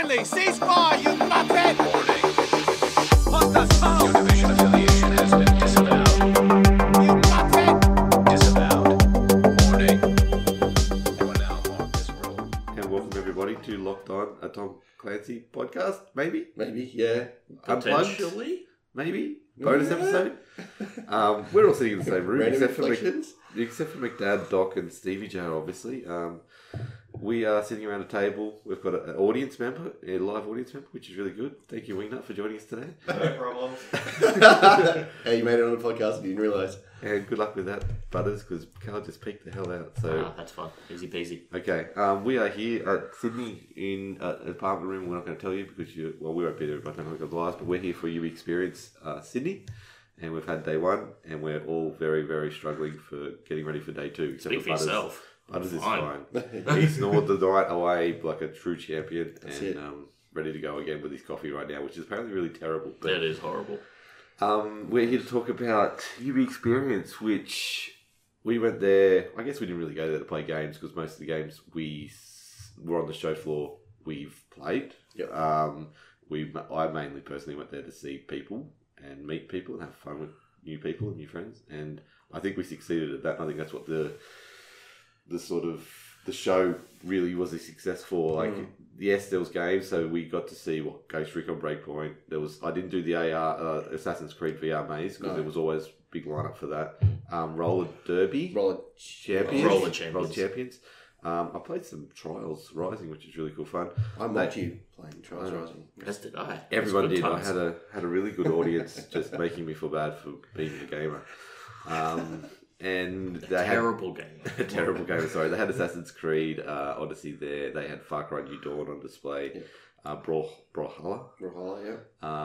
Stanley, ceasefire, you muppet! What the fuck? Your division affiliation has been disavowed. You muppet! Disavowed. Warning. You are now on this roll. And welcome everybody to Locked On, a Tom Clancy podcast. Maybe, Maybe, yeah. Unplugged? Potentially. maybe bonus Yeah. episode. Um, we're all sitting in the same room, Random except for Mc, reflections. except for McDad, Doc, and Stevie J. Obviously, um, we are sitting around a table. We've got an audience member, a live audience member, which is really good. Thank you, Wingnut, for joining us today. No problems. hey, you made it on the podcast and you didn't realise. And good luck with that, Butters, because Carl just peeked the hell out. So. Ah, that's fine. Easy peasy. Okay, um, we are here at Sydney in uh, an apartment room. We're not going to tell you because you, well, we won't be there by the time we go live, but we're here for you experience uh, Sydney, and we've had day one, and we're all very, very struggling for getting ready for day two. except Speak for Butters. yourself. Butters is Fine. fine. he snored the night away like a true champion, That's and it. um, ready to go again with his coffee right now, which is apparently really terrible. But That is horrible. um, we're here to talk about Ubi Experience, which we went there. I guess we didn't really go there to play games because most of the games we s- were on the show floor we've played. Yep. Um, we I mainly personally went there to see people and meet people and have fun with new people and new friends, and I think we succeeded at that. I think that's what the the sort of the show really was a success for. Like, yes, there was games, so we got to see what Ghost Recon Breakpoint. There was I didn't do the AR uh, Assassin's Creed VR maze because No. there was always big lineup for that. Um, Roller Derby, Roller Champions, Roller Champions. Roller Champions. Um, I played some Trials Rising, which is really cool fun. I mocked you playing Trials I. Rising. As did I. Everyone did. good I had a had a really good audience, just making me feel bad for being a gamer. Um, and they had terrible game. a terrible game. Sorry, they had Assassin's Creed uh, Odyssey there. They had Far Cry New Dawn on display. Yeah. Uh, Brawl, Brawlhalla. Brawlhalla, yeah.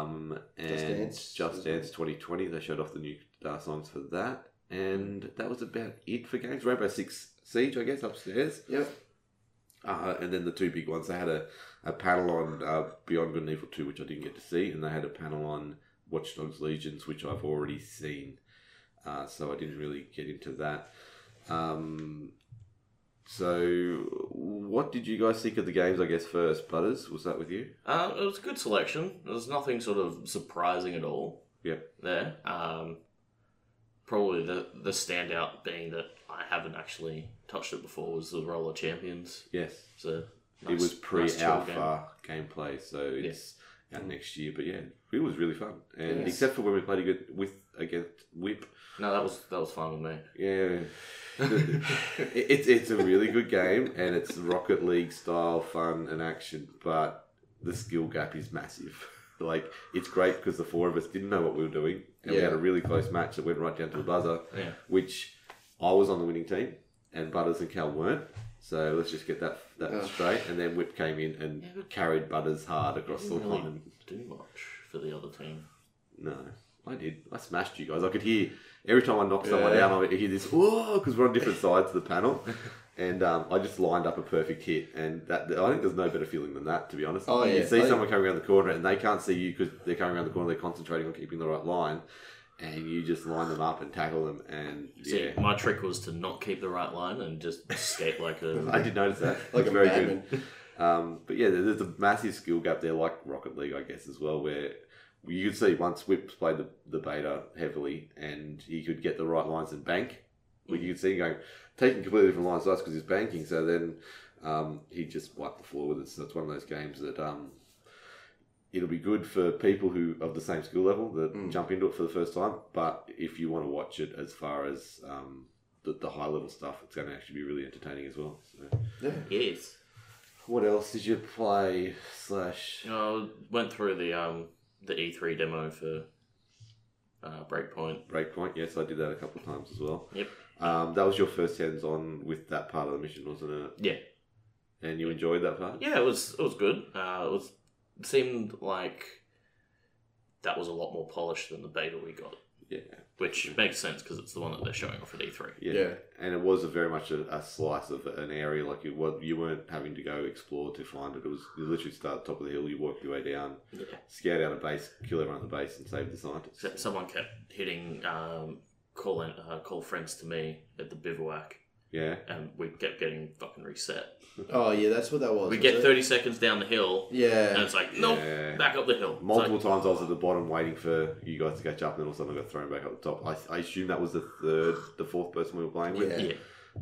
Um, and Just Just Dance Dance, as well. 2020. They showed off the new uh, songs for that, and that was about it for games. Rainbow Six Siege, I guess, upstairs. Yep. Uh, and then the two big ones. They had a, a panel on uh, Beyond Good and Evil 2, which I didn't get to see, and they had a panel on Watch Dogs Legions, which I've already seen. Uh, so I didn't really get into that. Um, so, what did you guys think of the games? I guess first, Butters, was that with you? Uh, it was a good selection. There was nothing sort of surprising at all Yep. there. Um, probably the the standout being that I haven't actually touched it before was the Roller Champions. Yes. So it was pre-alpha game. gameplay, so it's next year. But yeah, it was really fun, and Yes. except for when we played against with against Whip, No, that was that was fun with me. yeah, it's it's a really good game, and it's Rocket League style fun and action, but the skill gap is massive. Like it's great because the four of us didn't know what we were doing, and we had a really close match that went right down to the buzzer, Yeah. which I was on the winning team, and Butters and Cal weren't. So let's just get that that Oh. straight. And then Whip came in and Yeah, carried Butters hard across the Didn't really line. do much for the other team. No, I did. I smashed you guys. I could hear every time I knocked someone Yeah. down. I would hear this whoa because we're on different sides of the panel, and um, I just lined up a perfect hit. And that I think there's no better feeling than that, to be honest. Oh, you yeah. see I- someone coming around the corner and they can't see you because they're coming around the corner. They're concentrating on keeping the right line, and you just line them up and tackle them. And See, yeah, my trick was to not keep the right line and just skate like a. I did notice that. Like a very madman. good. Um, but yeah, there's a massive skill gap there, like Rocket League, I guess, as well, where you could see once Whips played the, the beta heavily and he could get the right lines and bank, well, you could see him going, taking completely different lines to us because he's banking. So then um, he just wiped the floor with it. So it's one of those games that um, it'll be good for people who of the same skill level that Mm. jump into it for the first time. But if you want to watch it as far as um, the, the high level stuff, it's going to actually be really entertaining as well. So. Yeah. it is. What else did you play? Slash. I went through the um the E3 demo for uh, Breakpoint. Breakpoint, yes, I did that a couple of times as well. Yep. Um, that was your first hands on with that part of the mission, wasn't it? Yeah. And you enjoyed that part? Yeah, it was it was good. Uh, it was it seemed like that was a lot more polished than the beta we got, Yeah. which makes sense because it's the one that they're showing off at E E3. Yeah. Yeah. And it was a very much a, a slice of an area. Like it was, you weren't having to go explore to find it. It was you literally start at the top of the hill, you walk your way down, Yeah. scout out a base, kill everyone at the base, and save the scientists. Except someone kept hitting um, call in, uh, call friends to me at the bivouac. Yeah. and we kept getting fucking reset. Oh yeah, that's what that was. We was get it? 30 seconds down the hill, Yeah. and it's like, nope, Yeah. back up the hill. It's Multiple like, times I was at the bottom waiting for you guys to catch up, and then all of a sudden I got thrown back up the top. I, I assume that was the third, the fourth person we were playing with. Yeah.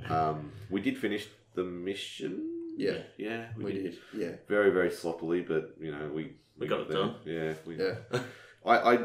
Yeah. Um, we did finish the mission. Yeah. Yeah, We did. Yeah. Very, very sloppily, but you know we We got it there. done. Yeah, we, Yeah. I, I,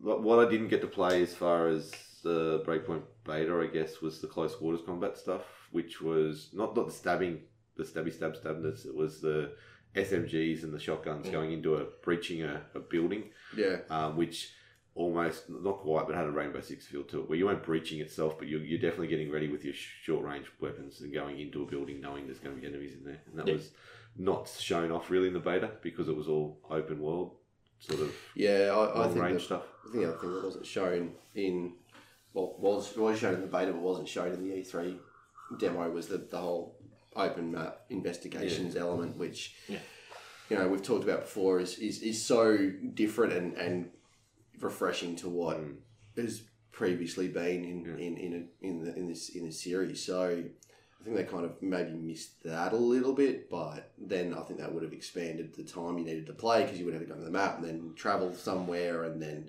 what what I didn't get to play as far as the Breakpoint beta, I guess, was the close quarters combat stuff, which was not not the stabbing, the stabby stab stabness. It was the SMGs and the shotguns going into a breaching a, a building, Yeah. um, which almost not quite, but had a Rainbow Six feel to it, where you weren't breaching itself, but you're, you're definitely getting ready with your short range weapons and going into a building knowing there's going to be enemies in there, and that Yeah. was not shown off really in the beta because it was all open world sort of Yeah. I, I long think range that, stuff. I think the other thing that wasn't shown in well was was shown in the beta but wasn't shown in the E3 demo was the, the whole open map investigations element, which Yeah. you know we've talked about before is is, is so different and, and refreshing to what Mm. has previously been in Yeah. in in, a, in the in this in this series. So. I think they kind of maybe missed that a little bit, but then I think that would have expanded the time you needed to play because you would have to go to the map and then travel somewhere, and then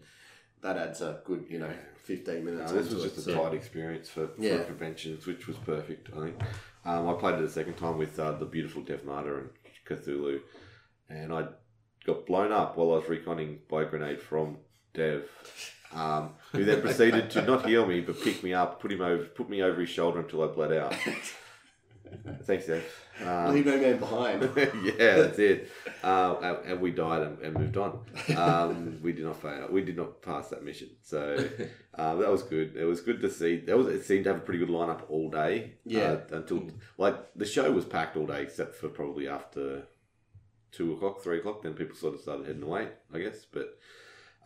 that adds a good, you know, fifteen No, minutes. this onto was it. just a So- tight experience for, for Yeah. conventions, which was perfect, I think. Um, I played it a second time with uh, the beautiful Dev Marta and Cthulhu, and I got blown up while I was reconning by a grenade from Dev, um, who then proceeded to not heal me but pick me up, put him over, put me over his shoulder until I bled out. Thanks, Dev. Um, Leave no man behind. yeah, that's it. Um, and, and we died and, and moved on. Um, we did not fail. We did not pass that mission. So um, that was good. It was good to see. That was. It seemed to have a pretty good lineup all day. Yeah. Uh, until like the show was packed all day, except for probably after two o'clock, three o'clock. Then people sort of started heading away. I guess, but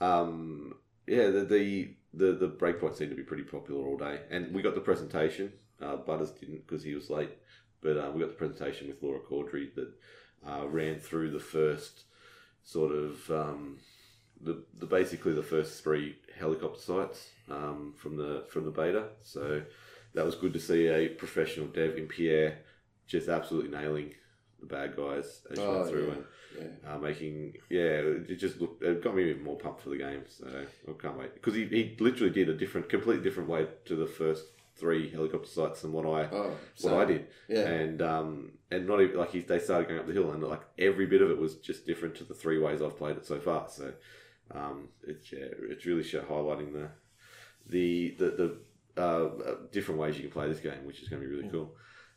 um, yeah, the the the, the breakpoint seemed to be pretty popular all day, and we got the presentation. Uh, Butters didn't because he was late, but uh, we got the presentation with Laura Caudry that uh, ran through the first sort of um, the, the basically the first three helicopter sites um, from the from the beta. So that was good to see a professional dev in Pierre just absolutely nailing the bad guys as you Oh, went through yeah. and Yeah. uh, making yeah it just looked it got me even more pumped for the game so I can't wait because he, he literally did a different completely different way to the first three helicopter sites than what I Oh, what I did Yeah. and um and not even like he, they started going up the hill and like every bit of it was just different to the three ways I've played it so far so um it's yeah it's really highlighting the the the, the uh, different ways you can play this game which is going to be really cool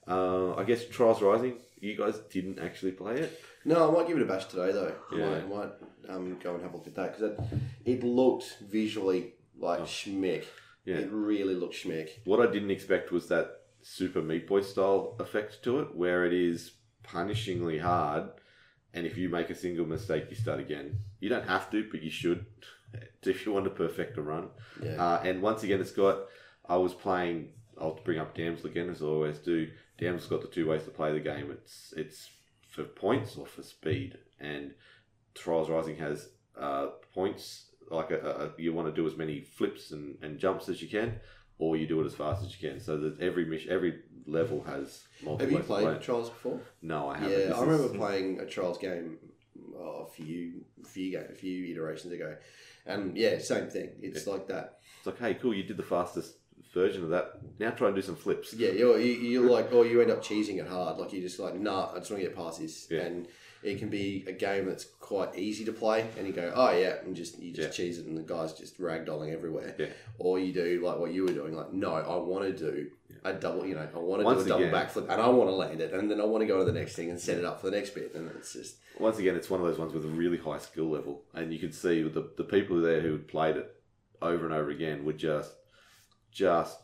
uh, I guess Trials Rising you guys didn't actually play it No, I might give it a bash today though. I Yeah. might, I might um, go and have a look at that because it, it looked visually like schmick. Yeah. It really looks schmick. What I didn't expect was that Super Meat Boy style effect to it, where it is punishingly hard, and if you make a single mistake, you start again. You don't have to, but you should if you want to perfect a run. Yeah. Uh, and once again, it's got. I was playing. I'll bring up Damsel again, as I always do. Damsel's got the two ways to play the game. It's it's for points or for speed, and Trials Rising has uh, points. Like a, a, you want to do as many flips and, and jumps as you can, or you do it as fast as you can. So that every mission, every level has multiple. Have you played play. Trials before? No, I haven't. Yeah, This I remember is- playing a Trials game oh, a few, few, ga- a few iterations ago, and yeah, same thing. It's like that. It's like, hey, cool, you did the fastest version of that. Now try and do some flips. Yeah, you're you, you're like, or you end up cheesing it hard. Like you just like, nah, I just want to get past this, Yeah. and it can be a game that's quite easy to play, and you go, oh yeah, and just you just Yeah. cheese it, and the guys just ragdolling everywhere. Yeah. Or you do like what you were doing, like, no, I want to do a double, you know, I want to Once do a double backflip, and I want to land it, and then I want to go to the next thing and set it up for the next bit, and it's just Once again, it's one of those ones with a really high skill level, and you can see the the people there who had played it over and over again were just just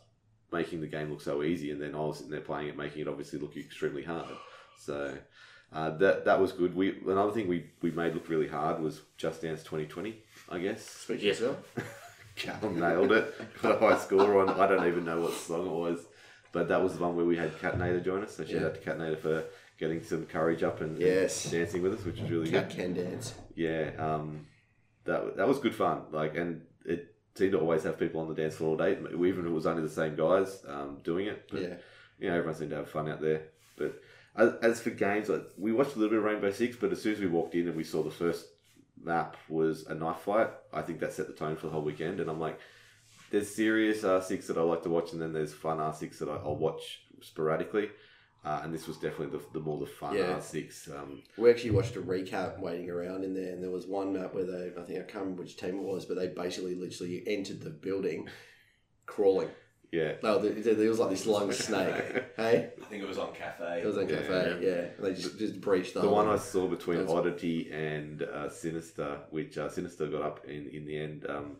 making the game look so easy, and then I was sitting there playing it, making it obviously look extremely hard. So uh, that that was good. We another thing we, we made look really hard was Just Dance 2020. I guess speak for yourself. Callum nailed it. Got a high score on. I don't even know what song it was, but that was the one where we had Catnator join us. So shout Yeah. out to Catnator for getting some courage up and, and dancing with us, which was really Cat good. can dance. Yeah, um, that that was good fun. Like, and it seemed to always have people on the dance floor all day, even if it was only the same guys um, doing it. But Yeah. you know, everyone seemed to have fun out there. But as, as for games, like, we watched a little bit of Rainbow Six, but as soon as we walked in and we saw the first map was a knife fight, I think that set the tone for the whole weekend. And I'm like, there's serious R6 that I like to watch, and then there's fun R6 that I, I'll watch sporadically. Uh, and this was definitely the, the more the fun Yeah. R6. Um, We actually watched a recap waiting around in there, and there was one map where they, I think I can't remember which team it was, but they basically literally entered the building crawling. Yeah. No, there, there was like this long snake. Hey, I think it was on Cafe. it was on Yeah, cafe. Yeah, And they just just breached the, The one I saw between That's- Oddity and uh, Sinister, which uh, Sinister got up in, in the end. Um,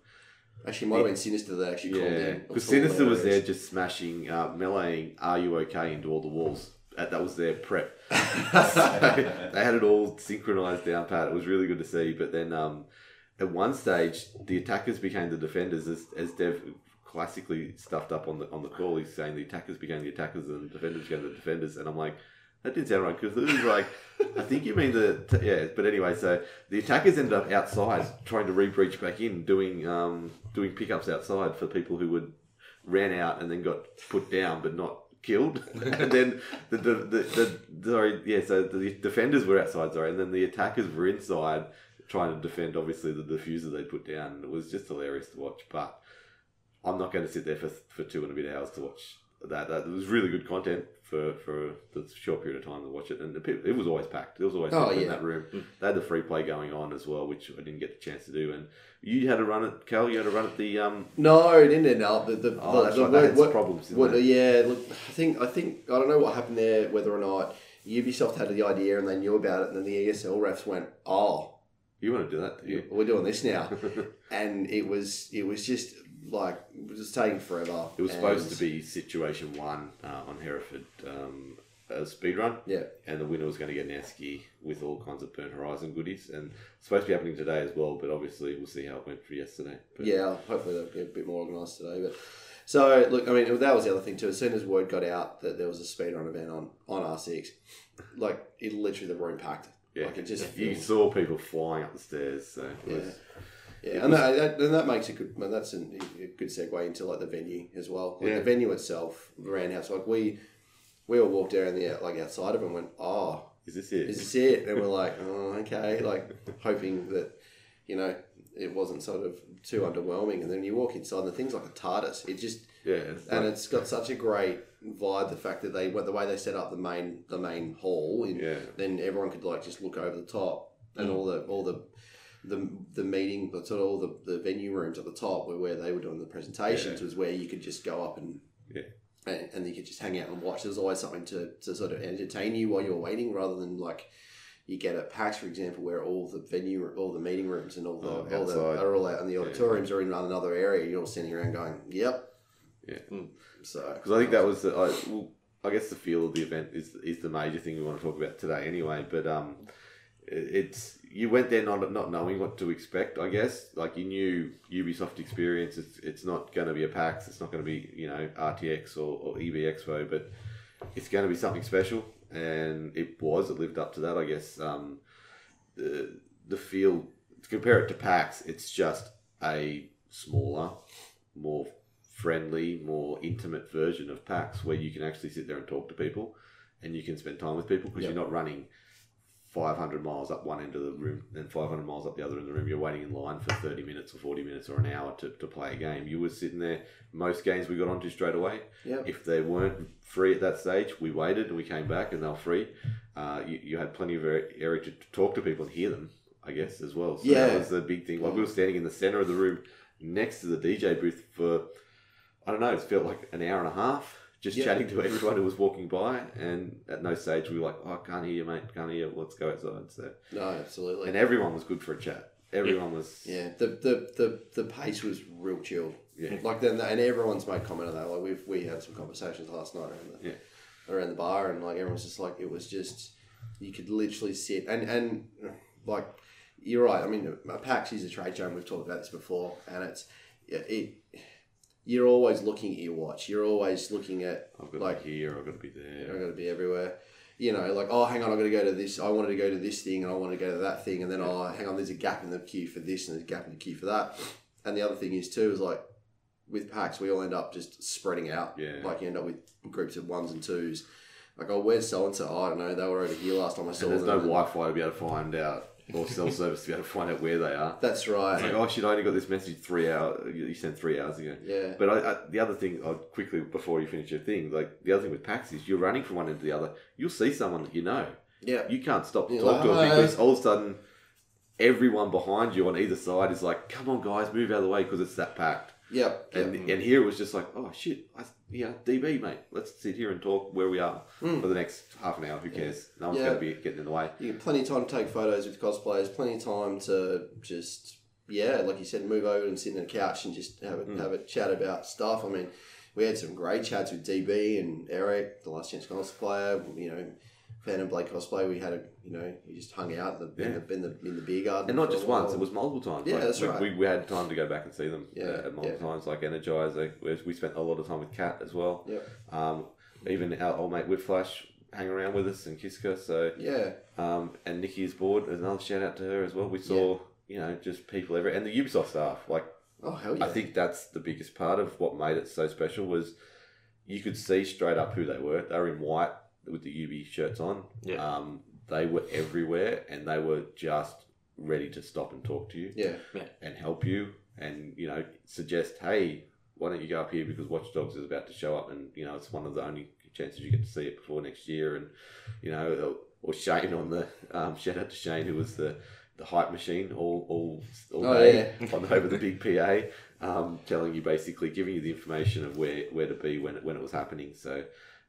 actually might have been sinister that actually called yeah, in. Because Sinister was there just smashing, uh, meleeing "Are you okay?" into all the walls. That, that was their prep. they had it all synchronized down pat. It was really good to see. But then um, at one stage, the attackers became the defenders, as, as Dev classically stuffed up on the on the call. He's saying the attackers became the attackers and the defenders became the defenders. And I'm like, that didn't sound right because it was like, I think you mean the t- yeah. But anyway, so the attackers ended up outside trying to re-breach back in, doing um, doing pickups outside for people who would ran out and then got put down but not killed. and then the, the, the, the sorry yeah, so the defenders were outside sorry, and then the attackers were inside trying to defend obviously the diffuser they put down. It was just hilarious to watch, but. I'm not going to sit there for, for two and a bit hours to watch that. That it was really good content for, for the short period of time to watch it, and the, it was always packed. It was always Oh, people in that room. They had the free play going on as well, which I didn't get the chance to do. And you had a run at Cal. You had a run at the um. No, it didn't end up. The, the, Oh, the, that's the, right. What- problems. What, yeah, look, I think I think I don't know what happened there. Whether or not Ubisoft had the idea and they knew about it, and then the ESL refs went, "Oh, You want to do that? Do you? we're doing this now," and it was it was just like it was just taking forever. It was supposed to be situation one uh, on Hereford um, a speed run. Yeah, and the winner was going to get an Esky with all kinds of Burnt Horizon goodies, and it's supposed to be happening today as well. But obviously, we'll see how it went for yesterday. But yeah. Hopefully they'll be a bit more organised today. But so look, I mean, that was the other thing too. As soon as word got out that there was a speed run event on on R six, like it literally the room packed. yeah, Like it just you saw people flying up the stairs. So Yeah. was, Yeah, and that, that, and that makes a good. That's an, a good segue into like the venue as well. Like Yeah. the venue itself, the roundhouse. Like we, we all walked down the like outside of it and went, "Oh, is this it? is this it?" And we're like, "Oh, okay." Like hoping that, you know, it wasn't sort of too underwhelming. And then you walk inside, and the thing's like a TARDIS. It just yeah, it's and like- it's got such a great vibe. The fact that they went the way they set up the main the main hall, in, Yeah. then everyone could like just look over the top, and Mm. all the all the the the meeting, but sort of all the, the venue rooms at the top were where they were doing the presentations. Was where you could just go up and Yeah. and, and you could just hang out and watch. There's always something to, to sort of entertain you while you're waiting, rather than like. You get at PAX, for example, where all the venue, all the meeting rooms, and all the, Oh, all the outside. are all out, and the auditoriums are in another area. You're all sitting around going, "Yep." Yeah. So because I think that was the, I, well, I guess the feel of the event is is the major thing we want to talk about today anyway. But um, it- it's you went there not not knowing what to expect. I guess like you knew Ubisoft experience. It's it's not going to be a PAX. It's not going to be you know RTX or, or EB Expo, but it's going to be something special, and it was. It lived up to that, I guess. Um, the the feel to compare it to PAX, it's just a smaller, more friendly, more intimate version of PAX where you can actually sit there and talk to people, and you can spend time with people because Yep. you're not running. 500 miles up one end of the room and 500 miles up the other end of the room. You're waiting in line for 30 minutes or 40 minutes or an hour to, to play a game. You were sitting there. Most games we got onto straight away. Yep. If they weren't free at that stage, we waited and we came back and they were free. Uh, you, you had plenty of area area to talk to people and hear them, I guess, as well. So Yeah. that was the big thing. Like we were standing in the center of the room next to the DJ booth for, I don't know, it felt like an hour and a half just Yeah. chatting to everyone who was walking by. And at no stage we were like, oh, I can't hear you, mate. Can't hear you. Let's go outside. So, No, absolutely. and everyone was good for a chat. Everyone was, yeah, the, the, the, the pace was real chilled. Yeah. Like then, and everyone's made comment on that. Like we've we had some conversations last night around the Yeah. around the bar, and like everyone's just like it was just you could literally sit and and like you're right. I mean, PAX is a trade show, and we've talked about this before, and it's it. You're always looking at your watch. You're always looking at I've got like to be here. I've got to be there. I there. got to be everywhere. You know, like oh, hang on, I've got to go to this. I wanted to go to this thing, and I wanted to go to that thing, and then oh, hang on, there's a gap in the queue for this, and there's a gap in the queue for that. And the other thing is too is like with packs, we all end up just spreading out. Yeah. Like you end up with groups of ones and twos. Like, oh, where's so and so? I don't know. They were over here last time I saw And there's them. no Wi-Fi to be able to find out or cell service to be able to find out where they are. That's right. It's like, oh shit, I only got this message three hours. You sent three hours ago. yeah. But I, I, the other thing, i quickly before you finish your thing, like the other thing with packs is you're running from one end to the other. You'll see someone that you know. Yeah. You can't stop to You're talk to like, them "Hi." because all of a sudden, everyone behind you on either side is like, "Come on, guys, move out of the way because it's that packed." Yep. And and here it was just like, "Oh shit, I, yeah, DB mate, let's sit here and talk where we are Mm. for the next half an hour. Who cares? No one's Yeah. going to be getting in the way." You plenty of time to take photos with cosplayers, plenty of time to just, yeah, like you said, move over and sit on a couch and just have a, Mm. have a chat about stuff. I mean, we had some great chats with DB and Eric, the last chance cosplayer, you know, Phantom Blake cosplay. We had a, you know, we just hung out in the, in, the, in, the, in the beer garden. And not just once; it was multiple times. Yeah, Like, that's we, right. We, we had time to go back and see them. Yeah, uh, at multiple yeah. times, like Energizer. We, we spent a lot of time with Cat as well. Yep. Um, even our old mate Whipflash hang around with us and Kiska. So Yeah, um, and Nikki's board. Another shout out to her as well. We saw you know just people everywhere, and the Ubisoft staff. Like oh hell yeah, I think that's the biggest part of what made it so special was you could see straight up who they were. They were in white with the Ubi shirts on. Yeah. Um, they were everywhere, and they were just ready to stop and talk to you yeah, and help you, and you know suggest, hey, why don't you go up here because Watch Dogs is about to show up, and you know it's one of the only chances you get to see it before next year, and you know, or, or Shane on the um, shout out to Shane who was the the hype machine all all all Oh, day on over the big PA, um, telling you basically giving you the information of where where to be when it, when it was happening. So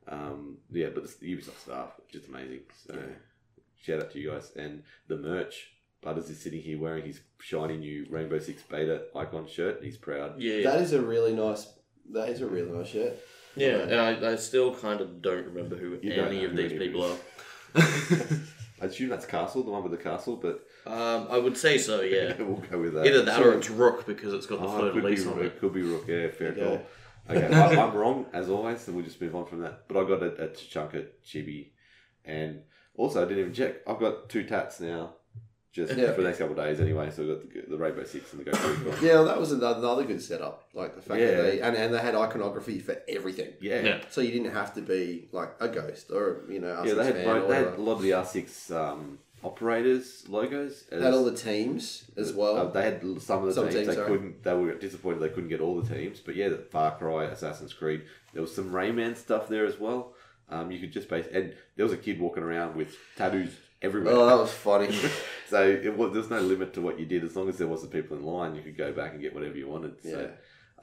um, yeah, but the Ubisoft staff just amazing. So shout out to you guys and the merch. Butters is sitting here wearing his shiny new Rainbow Six Beta icon shirt. He's proud. Yeah, that is a really nice. That is a really nice shirt. yeah, and I, I still kind of don't remember who You don't any know of who these people it are. I assume that's Castle, the one with the castle, but um, I would say so. Yeah, we'll go with that. either that or it's Rook because it's got the Oh, fleur it de be on it. Could be Rook. Yeah, fair There call. Okay, I, I'm wrong as always, so we'll just move on from that. But I got a, a Tachanka chibi, and also I didn't even check. I've got two tats now, just Yeah. for the next couple of days anyway. So we've got the, the Rainbow Six and the Go Freak. Yeah, well, that was another, another good setup. Like the fact Yeah. that they and, and they had iconography for everything. Yeah, Yeah. So you didn't have to be like a ghost or you know R6 yeah. They had, fan mo- or they had a lot of the R6 um, operators logos. as- Had all the teams as well. Uh, they had some of the Some teams. teams, they sorry. couldn't. They were disappointed they couldn't get all the teams. But yeah, the Far Cry, Assassin's Creed. There was some Rayman stuff there as well. Um, you could just base and there was a kid walking around with tattoos everywhere. oh, that was funny. so it was, there's no limit to what you did as long as there wasn't people in line. You could go back and get whatever you wanted. So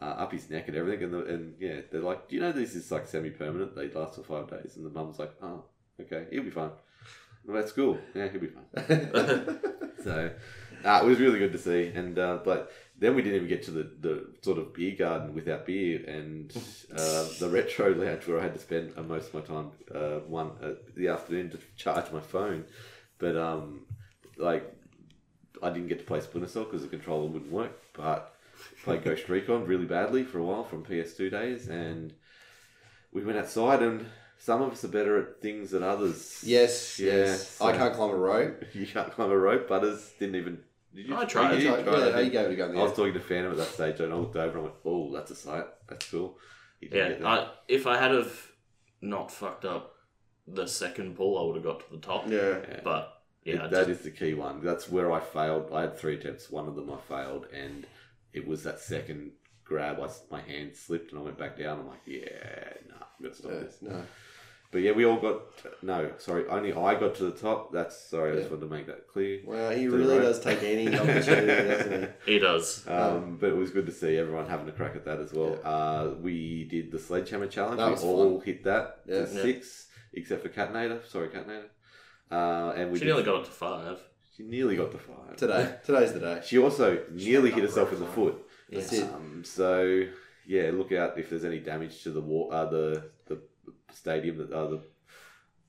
Yeah. uh, up his neck and everything. And, the, and yeah, they're like, do you know this is like semi-permanent? They last for five days. And the mum's like, oh, okay, he'll be fine. Well, that's cool. Yeah, he'll be fine. So uh, it was really good to see. And uh, but then we didn't even get to the, the sort of beer garden without beer and uh, the retro lounge where I had to spend uh, most of my time uh, one uh, the afternoon to charge my phone. But um, like I didn't get to play Splinter Cell because the controller wouldn't work. But played Ghost Recon really badly for a while from PS2 days, and we went outside and. Some of us are better at things than others. yes, Yeah, yes. so- I can't climb a rope. You can't climb a rope. Butters didn't even. Did you? I tried. You, you tried- tried, yeah, I you gave it a go in I was talking to Phantom at that stage, and I looked over and I went, "Oh, that's a sight. That's cool." Didn't Yeah, get that. I, if I had have not fucked up the second pull, I would have got to the top. Yeah. Yeah. But yeah, It- I that just- is the key one. That's where I failed. I had three attempts. One of them I failed, and it was that second grab. I s my hand slipped, and I went back down. I'm like, "Yeah, no, nah, I'm gonna stop Uh, this." no. But yeah, we all got no. Sorry, only I got to the top. That's sorry. I just Yeah. wanted to make that clear. Well, he To the really right. does take any opportunity, doesn't he? he does. Um, but it was good to see everyone having a crack at that as well. Uh, we did the sledgehammer challenge. That we all fun. hit that Yeah. to Yeah. six, except for Catnator. Sorry, Catnator. Uh, and we She did- nearly got it to five. She nearly got the five Today. Today's the day. She also nearly hit herself in the foot. That's it. Um, so yeah, look out if there's any damage to the war, uh, the the stadium that uh, the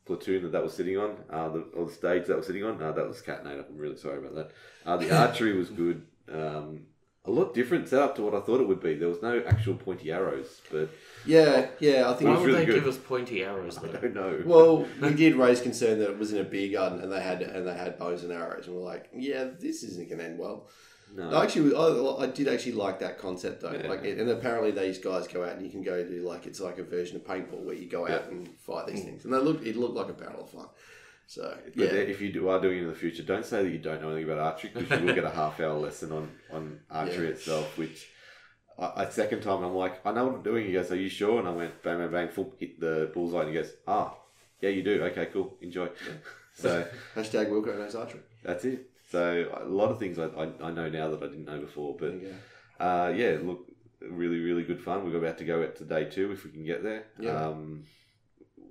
platoon that that was sitting on, uh, the or the stage that was sitting on. Uh, that was Catnator. I'm really sorry about that. Uh, the archery was good. Um, a lot different setup to what I thought it would be. There was no actual pointy arrows, but Yeah, yeah. I think. Why was would really they good. give us pointy arrows I though? don't know. Well, we did raise concern that it was in a beer garden and they had and they had bows and arrows, and we're like, yeah, this isn't going to end well. No. Actually, I, I did actually like that concept though. Yeah. Like, and apparently these guys go out and you can go do like it's like a version of paintball where you go out Yeah. and fight these things, and they look it looked like a barrel of fun. So But yeah, if you do, are doing it in the future, don't say that you don't know anything about archery because you will get a half hour lesson on, on archery Yeah. itself. Which, I, I second time I'm like, I know what I'm doing. He goes, Are you sure? And I went bang bang bang, full hit the bullseye. And he goes, Ah, yeah, you do. Okay, cool, enjoy. so hashtag Wilco knows archery. that's it. So a lot of things I, I, I know now that I didn't know before. But There you go. uh, yeah, look, really, really good fun. We're about to go out to day two if we can get there. Yeah. Um,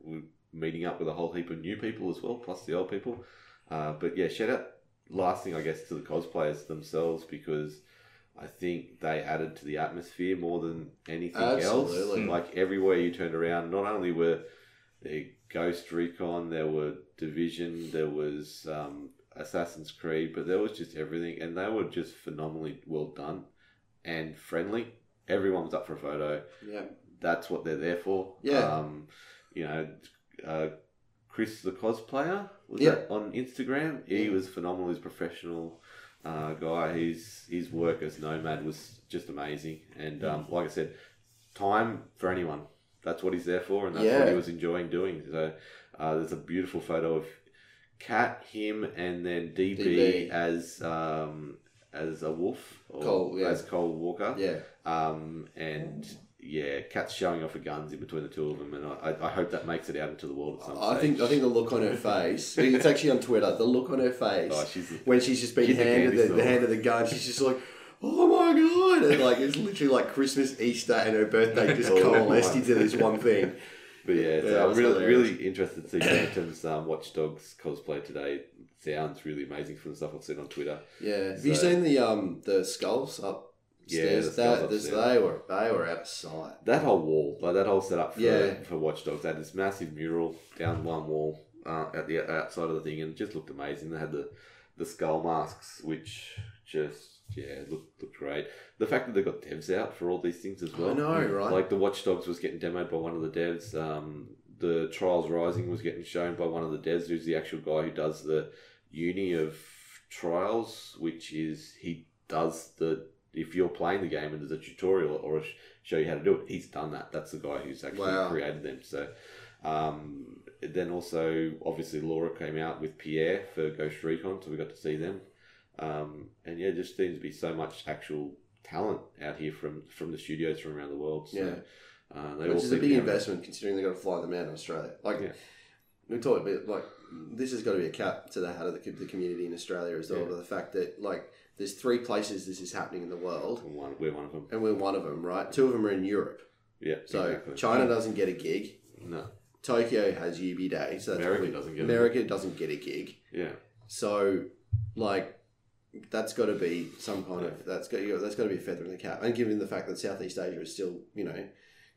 we're meeting up with a whole heap of new people as well, plus the old people. Uh, but yeah, shout out last thing I guess to the cosplayers themselves because I think they added to the atmosphere more than anything Absolutely. else. Like everywhere you turned around, not only were there Ghost Recon, there were Division, there was um, Assassin's Creed, but there was just everything, and they were just phenomenally well done and friendly. Everyone was up for a photo. Yeah, That's what they're there for. Yeah. Um, you know, uh, Chris the cosplayer was Yeah. that on Instagram. He Yeah. was phenomenal. He's a professional uh, guy. His his work as Nomad was just amazing. And um, like I said, time for anyone. That's what he's there for, and that's what he was enjoying doing. So uh, there's a beautiful photo of Cat, him, and then DB, DB. as um, as a wolf or Cole, yeah. as Cole Walker. yeah. Um, and yeah, Cat's showing off her guns in between the two of them, and I, I hope that makes it out into the world at some I stage. think I think the look on her face. it's actually on Twitter. The look on her face Oh, she's when she's just been she's handed the, the hand of the gun. She's just like, oh my god! And like it's literally like Christmas, Easter, and her birthday just All coalesced into this one thing. But yeah, so I'm really, hilarious. really interested to see Phantom's um, Watch Dogs cosplay today. Sounds really amazing from the stuff I've seen on Twitter. Yeah. Have you seen the um the skulls upstairs? Yeah, the skulls that, this- upstairs. they were they were out of sight. That whole wall, like that whole setup for, Yeah. for Watch Dogs, they had this massive mural down one wall uh, at the outside of the thing, and it just looked amazing. They had the, the skull masks, which just yeah looked looked great. The fact that they got devs out for all these things as well. I know, right? Like the Watch Dogs was getting demoed by one of the devs. Um, the Trials Rising was getting shown by one of the devs, who's the actual guy who does the uni of Trials, which is he does the if you're playing the game and there's a tutorial or a show you how to do it, he's done that. That's the guy who's actually Wow. created them. So. Um, then also, obviously, Laura came out with Pierre for Ghost Recon, so we got to see them. Um, and yeah, just seems to be so much actual talent out here from from the studios from around the world. So, Yeah. uh, they Which is a big investment considering they've got to fly them out in Australia. Like Yeah. we talked about, like this has got to be a cap to the hat of the, the community in Australia as well. Yeah. The fact that like there's three places this is happening in the world, One, we're one of them. and we're one of them, right? Two of them are in Europe. Yeah. So exactly. China doesn't get a gig. No. Tokyo has Ubi Day, so that's America doesn't get a America doesn't get a gig. Yeah. So, like, that's got to be some kind of that's got that's got to be a feather in the cap. And given the fact that Southeast Asia is still, you know,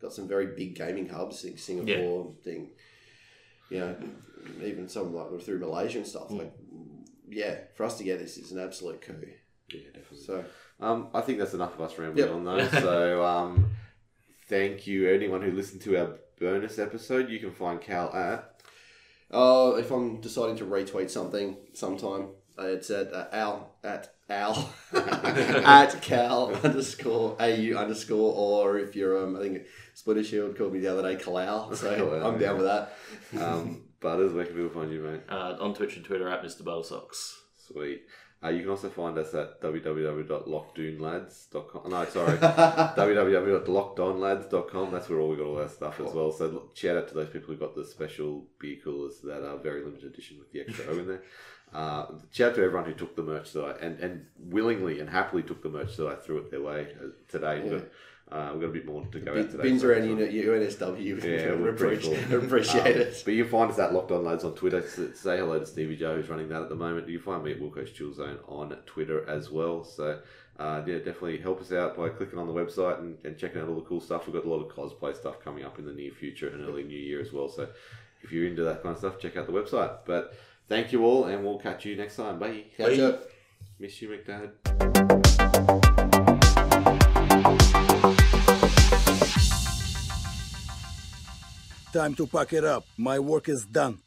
got some very big gaming hubs, like Singapore, thing, you know, even some like through Malaysia and stuff. Like, yeah, for us to get this is an absolute coup. Yeah, definitely. So, Um, I think that's enough of us rambling Yep. on though. So, um, thank you anyone who listened to our bonus episode. You can find Cal at uh, if I'm deciding to retweet something sometime, it's at uh, Al at Al at Cal underscore AU underscore, or if you're um, I think Splitter Shield called me the other day Kalal, so Kalal, I'm down with that. um, Butters. Where can people find you, mate? Uh, on Twitch and Twitter at Mr. Buttersocks. Sweet. Uh, you can also find us at www.lockdoonlads.com. No, sorry. www.lockedonlads.com. That's where all we got all our stuff as well. So look, shout out to those people who got the special beer coolers that are very limited edition with the extra O in there. Uh, shout out to everyone who took the merch that I and, and willingly and happily took the merch that I threw it their way uh, today. We've, got, uh, we've got a bit more to go out Bin- today. Bins so- around unit UNSW. yeah, we we're pretty appreciate, cool. appreciate Um, it. But you find us at Locked On Lads on Twitter. Say hello to Stevie Joe, who's running that at the moment. You find me at Wilco's Chill Zone on Twitter as well. So, uh, yeah, definitely help us out by clicking on the website and, and checking out all the cool stuff. We've got a lot of cosplay stuff coming up in the near future and early new year as well. So, if you're into that kind of stuff, check out the website. But thank you all, and we'll catch you next time. Bye. Catch up. Miss you, McDad. Time to pack it up. My work is done.